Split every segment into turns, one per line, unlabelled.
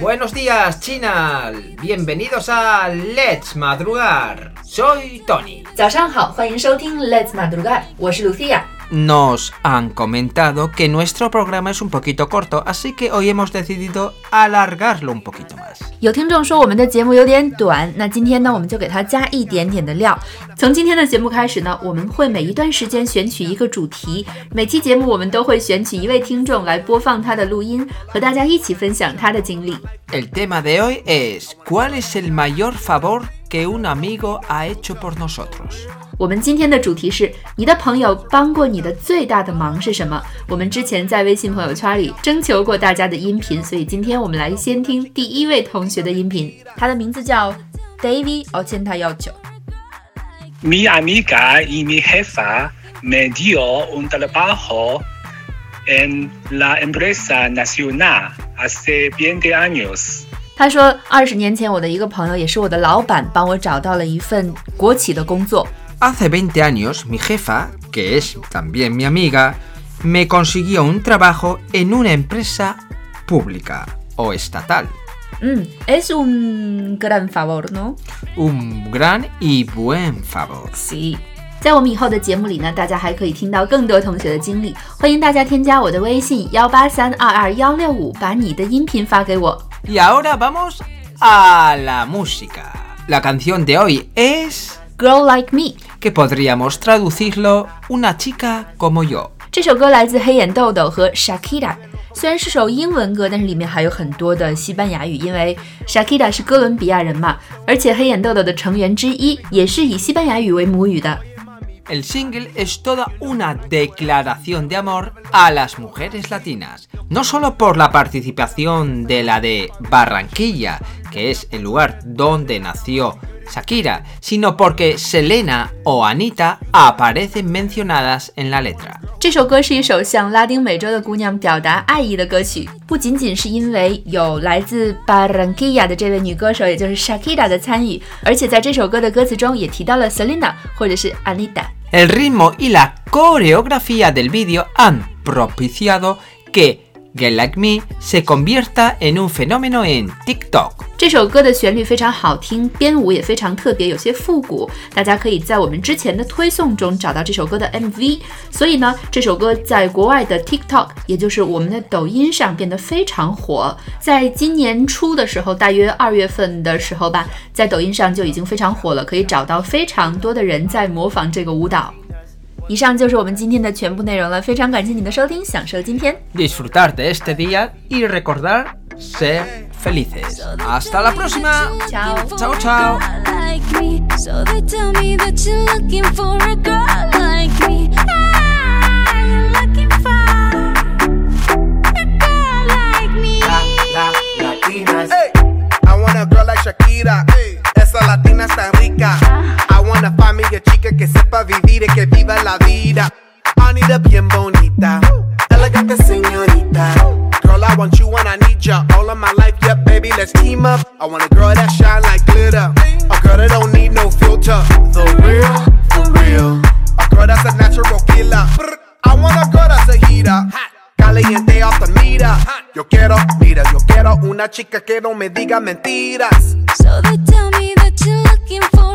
Buenos días, China. Bienvenidos a Let's Madrugar. Soy Tony.
早上好，欢迎收听 Let's Madrugar，我是 Lucia。
Nos han comentado que nuestro programa es un poquito corto, así que hoy hemos decidido alargarlo un poquito más.
有听众说我们的节目有点短，那今天呢，我们就给它加一点点的料。从今天的节目开始呢，我们会每一段时间选取一个主题，每期节目我们都会选取一位听众来播放他的录音，和大家一起分享他的经历。
El tema de hoy es ¿cuál es el mayor favor que un amigo ha hecho por nosotros?
我们今天的主题是你的朋友帮过你的最大的忙是什么？我们之前在微信朋友圈里征求过大家的音频，所以今天我们来先听第一位同学的音频，他的名字叫 David 哦，千他要九。
Mi amiga y mi jefa me dio un trabajo en la empresa nacional hace 20 años.
他说，二十年前我的一个朋友，也是我的老板，帮我找到了一份国企的工作。
Hace 20 años, mi jefa, que es también mi amiga, me consiguió un trabajo en una empresa pública o estatal.
嗯，es un gran favor, ¿no?
Un gran y buen favor.
Sí。 在我们以后的节目里呢，大家还可以听到更多同学的经历。欢迎大家添加我的微信幺八三二二幺六五，把你的音频发给我。
Y ahora vamos a la música. La canción de hoy es
Girl Like Me
que podríamos traducirlo una chica como yo.
这首歌来自黑眼豆豆和 Shakira。虽然是首英文歌，但是里面还有很多的西班牙语，因为 Shakira 是哥伦比亚人嘛，而且黑眼豆豆的成员之一也是以西班牙语为母语的。
El single es toda una declaración de amor a las mujeres latinas, no solo por la participación de la de Barranquilla, que es el lugar donde nació Shakira, sino porque Selena o Anita aparecen mencionadas en la letra.
这首歌是一首向拉丁美洲的姑娘表达爱意的歌曲，不仅仅是因为有来自 Barranquilla 的这位女歌手，也就是 Shakira 的参与，而且在这首歌的歌词中也提到了 Selena 或者是 Anita。
El ritmo y la coreografía del vídeo han propiciado que Get Like Me se convierta en un fenómeno en TikTok.
这首歌的旋律非常好听，编舞也非常特别，有些复古。大家可以在我们之前的推送中找到这首歌的 MV。所以呢，这首歌在国外的 TikTok，也就是我们的抖音上变得非常火。在今年初的时候，大约二月份的时候吧，在抖音上就已经非常火了，可以找到非常多的人在模仿这个舞蹈。以上就是我们今天的全部内容了，非常感谢你的收听，享受今天。
Disfrutar de este día y recordar ser felices. Hasta la próxima.
Chao.
Chao, chao.
like me. So they tell me that you're looking for a girl like me. Ah, you're looking for a girl like me.
Hey, I want a girl like Shakira. Esa latina está vivir y que viva la vida. Anita bien bonita. Elegante señorita. Girl, I want you and I need ya. All of my life, yeah, baby, let's team up. I want a girl that shine like glitter. A girl that don't need no filter. The real, for real. A girl that's a natural killer. I want a girl that's a heater. Caliente off the. Yo quiero, mira, yo quiero una chica que no me diga mentiras.
So they tell me that you're looking for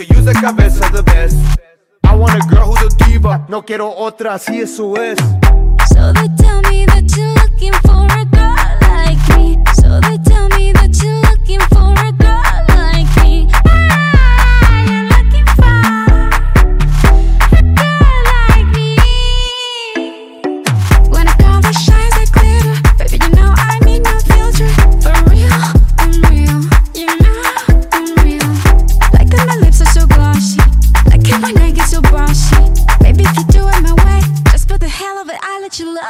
to use the cabeza the best. I want a girl who's a diva. No quiero otra, así eso es.
So they tell me that you're looking for a girl